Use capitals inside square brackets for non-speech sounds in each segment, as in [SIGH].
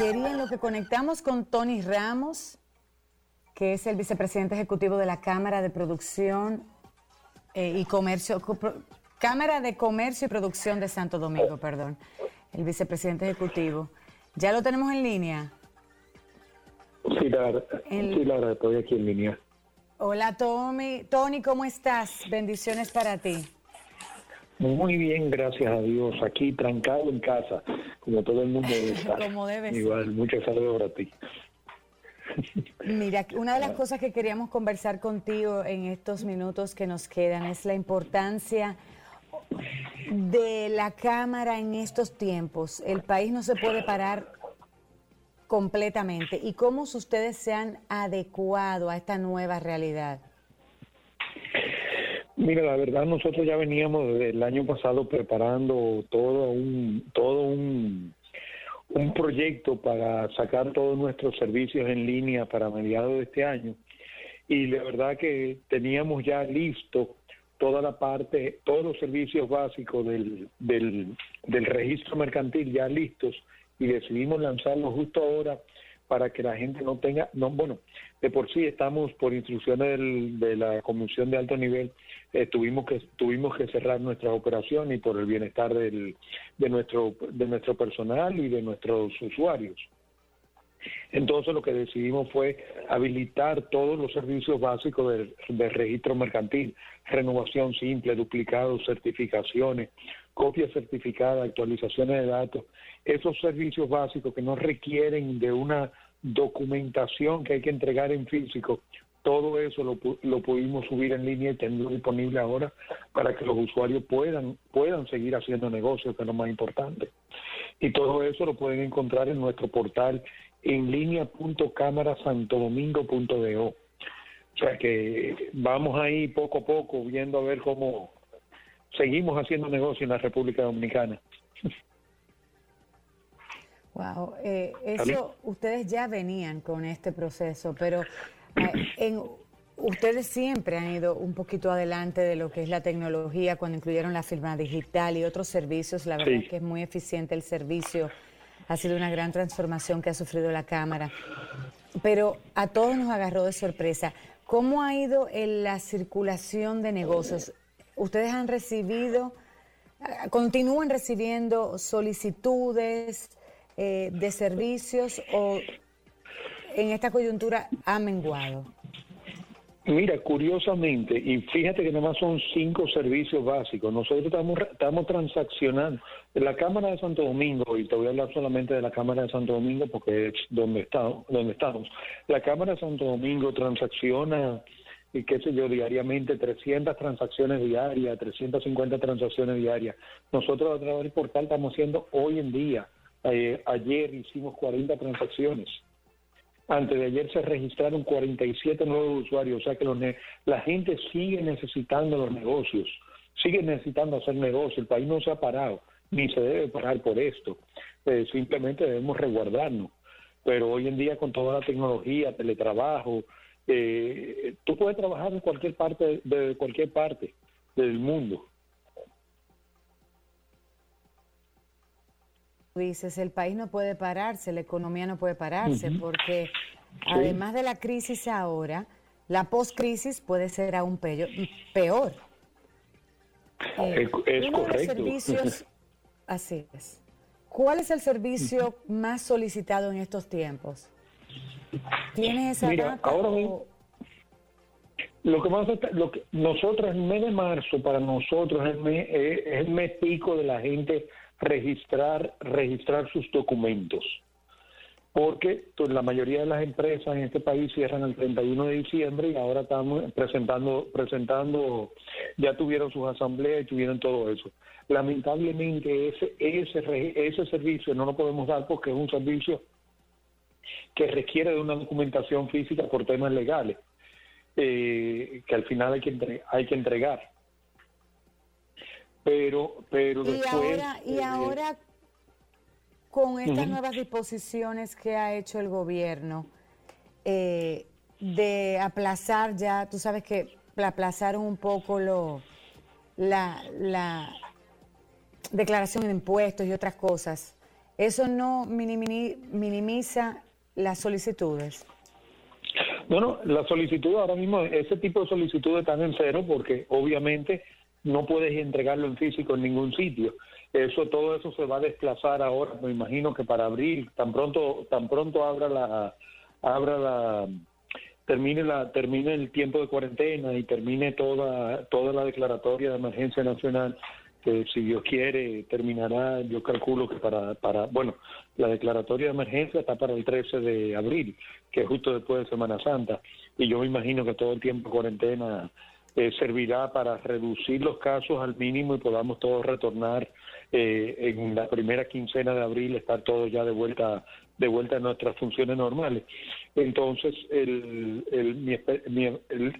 quería en lo que conectamos con Tony Ramos, que es el vicepresidente ejecutivo de la Cámara de Producción eh, y Comercio, Cámara de Comercio y Producción de Santo Domingo, perdón, el vicepresidente ejecutivo. ¿Ya lo tenemos en línea? Sí, la, sí, la estoy aquí en línea. Hola, Tommy. Tony, ¿cómo estás? Bendiciones para ti. Muy bien, gracias a Dios. Aquí trancado en casa, como todo el mundo debe [LAUGHS] estar. como debe Igual, muchas saludos para ti. Mira, una de las cosas que queríamos conversar contigo en estos minutos que nos quedan es la importancia de la Cámara en estos tiempos. El país no se puede parar completamente. ¿Y cómo ustedes se han adecuado a esta nueva realidad? Mira, la verdad nosotros ya veníamos el año pasado preparando todo un todo un, un proyecto para sacar todos nuestros servicios en línea para mediados de este año. Y la verdad que teníamos ya listo toda la parte, todos los servicios básicos del, del, del registro mercantil ya listos y decidimos lanzarlo justo ahora para que la gente no tenga, no, bueno, de por sí estamos por instrucciones de la Comisión de Alto Nivel, eh, tuvimos que tuvimos que cerrar nuestras operaciones y por el bienestar del, de nuestro de nuestro personal y de nuestros usuarios. Entonces lo que decidimos fue habilitar todos los servicios básicos del, registro mercantil, renovación simple, duplicados, certificaciones, copias certificadas, actualizaciones de datos, esos servicios básicos que no requieren de una documentación que hay que entregar en físico, todo eso lo, lo pudimos subir en línea y tenerlo disponible ahora para que los usuarios puedan, puedan seguir haciendo negocios, que es lo más importante. Y todo eso lo pueden encontrar en nuestro portal en línea.cámarasantodomingo.do. O sea que vamos ahí poco a poco viendo a ver cómo seguimos haciendo negocio en la República Dominicana. Wow, eh, eso ustedes ya venían con este proceso, pero eh, ustedes siempre han ido un poquito adelante de lo que es la tecnología cuando incluyeron la firma digital y otros servicios. La verdad es que es muy eficiente el servicio. Ha sido una gran transformación que ha sufrido la Cámara. Pero a todos nos agarró de sorpresa. ¿Cómo ha ido en la circulación de negocios? ¿Ustedes han recibido, continúan recibiendo solicitudes eh, de servicios o en esta coyuntura ha menguado? Mira, curiosamente, y fíjate que nada más son cinco servicios básicos. Nosotros estamos, estamos transaccionando. La Cámara de Santo Domingo, y te voy a hablar solamente de la Cámara de Santo Domingo porque es donde, está, donde estamos. La Cámara de Santo Domingo transacciona, y qué sé yo, diariamente 300 transacciones diarias, 350 transacciones diarias. Nosotros a través del portal estamos haciendo hoy en día, eh, ayer hicimos 40 transacciones. Antes de ayer se registraron 47 nuevos usuarios, o sea que la gente sigue necesitando los negocios, sigue necesitando hacer negocios, el país no se ha parado, ni se debe parar por esto, eh, simplemente debemos resguardarnos. Pero hoy en día con toda la tecnología, teletrabajo, eh, tú puedes trabajar en cualquier parte, de cualquier parte del mundo. Dices, el país no puede pararse, la economía no puede pararse, porque además de la crisis ahora, la post-crisis puede ser aún peor. peor. Eh, es, correcto. servicios, [LAUGHS] así es. ¿Cuál es el servicio más solicitado en estos tiempos? ¿Tienes esa Mira, ahora lo que más lo que nosotros el mes de marzo para nosotros es el mes, es el mes pico de la gente registrar, registrar sus documentos. Porque pues, la mayoría de las empresas en este país cierran el 31 de diciembre y ahora estamos presentando, presentando, ya tuvieron sus asambleas y tuvieron todo eso. Lamentablemente ese, ese, ese servicio no lo podemos dar porque es un servicio que requiere de una documentación física por temas legales, eh, que al final hay que, hay que entregar pero pero y ahora y eh, ahora con estas nuevas disposiciones que ha hecho el gobierno eh, de aplazar ya tú sabes que aplazaron un poco lo la, la declaración de impuestos y otras cosas ¿eso no minimiza las solicitudes? Bueno, la solicitud ahora mismo, ese tipo de solicitudes están en cero porque obviamente no puedes entregarlo en físico en ningún sitio. Eso, todo eso se va a desplazar ahora, me imagino que para abril, tan pronto, tan pronto abra la, abra la, termine la, termine el tiempo de cuarentena y termine toda, toda la declaratoria de emergencia nacional, que si Dios quiere terminará, yo calculo que para, para, bueno, la declaratoria de emergencia está para el 13 de abril, que es justo después de Semana Santa, y yo me imagino que todo el tiempo de cuarentena eh, servirá para reducir los casos al mínimo y podamos todos retornar eh, en la primera quincena de abril, estar todos ya de vuelta de vuelta a nuestras funciones normales. Entonces, el,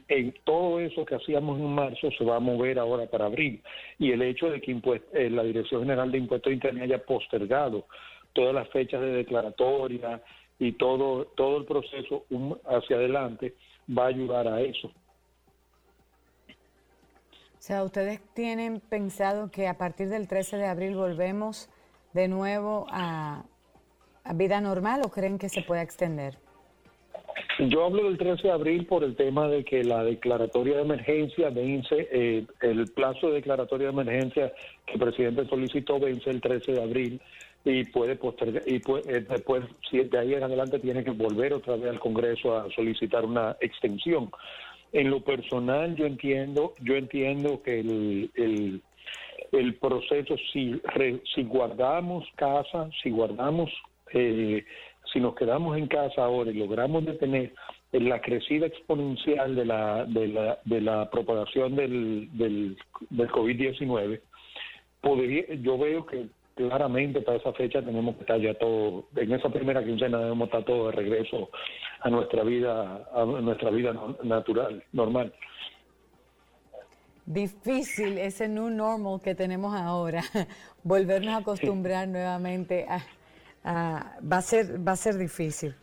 el, todo eso que hacíamos en marzo se va a mover ahora para abril. Y el hecho de que eh, la Dirección General de Impuestos Internos haya postergado todas las fechas de declaratoria y todo, todo el proceso hacia adelante va a ayudar a eso. O sea, ¿ustedes tienen pensado que a partir del 13 de abril volvemos de nuevo a, vida normal o creen que se pueda extender? Yo hablo del 13 de abril por el tema de que la declaratoria de emergencia vence, eh, el plazo de declaratoria de emergencia que el presidente solicitó vence el 13 de abril y puede postergar, y eh, después, si de ahí en adelante, tiene que volver otra vez al Congreso a solicitar una extensión. En lo personal, yo entiendo, yo entiendo que el, el, proceso, si, si guardamos casa, si guardamos eh, si nos quedamos en casa ahora y logramos detener la crecida exponencial de la, de la, de la propagación del, del, del COVID-19, yo veo que claramente para esa fecha tenemos que estar ya todo, en esa primera quincena debemos estar todos de regreso a nuestra vida, a nuestra vida natural, normal. Difícil ese new normal que tenemos ahora, [LAUGHS] volvernos a acostumbrar nuevamente a va, a ser, va a ser difícil.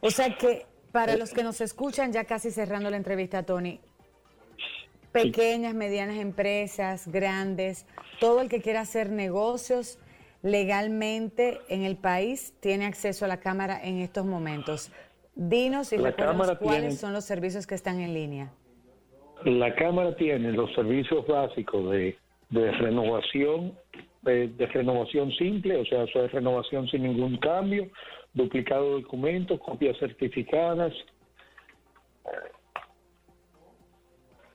O sea que para los que nos escuchan, ya casi cerrando la entrevista, Tony, pequeñas, medianas empresas, grandes, todo el que quiera hacer negocios legalmente en el país tiene acceso a la Cámara en estos momentos. Dinos y recuerda cuáles son los servicios que están en línea. La Cámara tiene los servicios básicos de, de renovación de, renovación simple, o sea, eso es renovación sin ningún cambio, duplicado de documentos, copias certificadas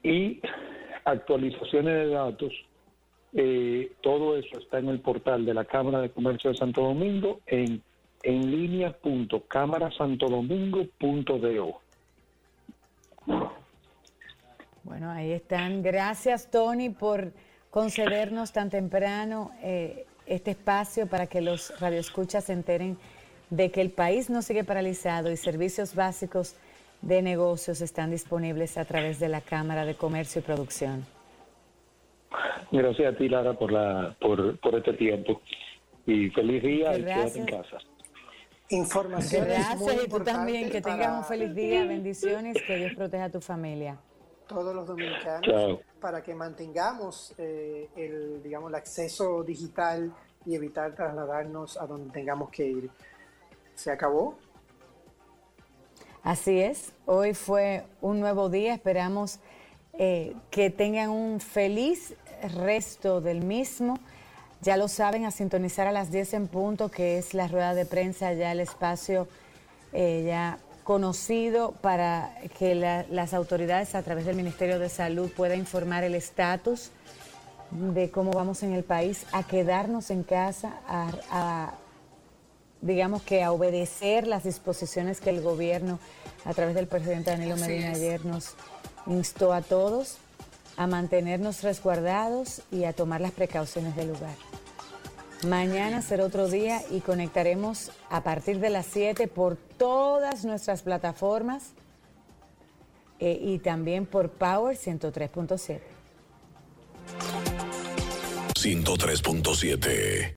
y actualizaciones de datos. Eh, todo eso está en el portal de la Cámara de Comercio de Santo Domingo en en línea.cámarasantodomingo.do. Bueno, ahí están. Gracias, Tony, por concedernos tan temprano eh, este espacio para que los radioescuchas se enteren de que el país no sigue paralizado y servicios básicos de negocios están disponibles a través de la Cámara de Comercio y Producción. Gracias a ti, Lara, por, la, por, por este tiempo. Y feliz día y quédate en casa. Información. Gracias y tú también, que tengas un feliz día, bendiciones, que Dios proteja a tu familia todos los dominicanos para que mantengamos eh, el, digamos, el acceso digital y evitar trasladarnos a donde tengamos que ir. ¿Se acabó? Así es, hoy fue un nuevo día, esperamos eh, que tengan un feliz resto del mismo. Ya lo saben, a sintonizar a las 10 en punto, que es la rueda de prensa, ya el espacio eh, ya conocido para que las autoridades a través del Ministerio de Salud puedan informar el estatus de cómo vamos en el país, a quedarnos en casa, a, digamos que a obedecer las disposiciones que el gobierno a través del presidente Danilo Medina ayer nos instó a todos a mantenernos resguardados y a tomar las precauciones del lugar. Mañana será otro día y conectaremos a partir de las 7 por todas nuestras plataformas eh, y también por Power 103.7. 103.7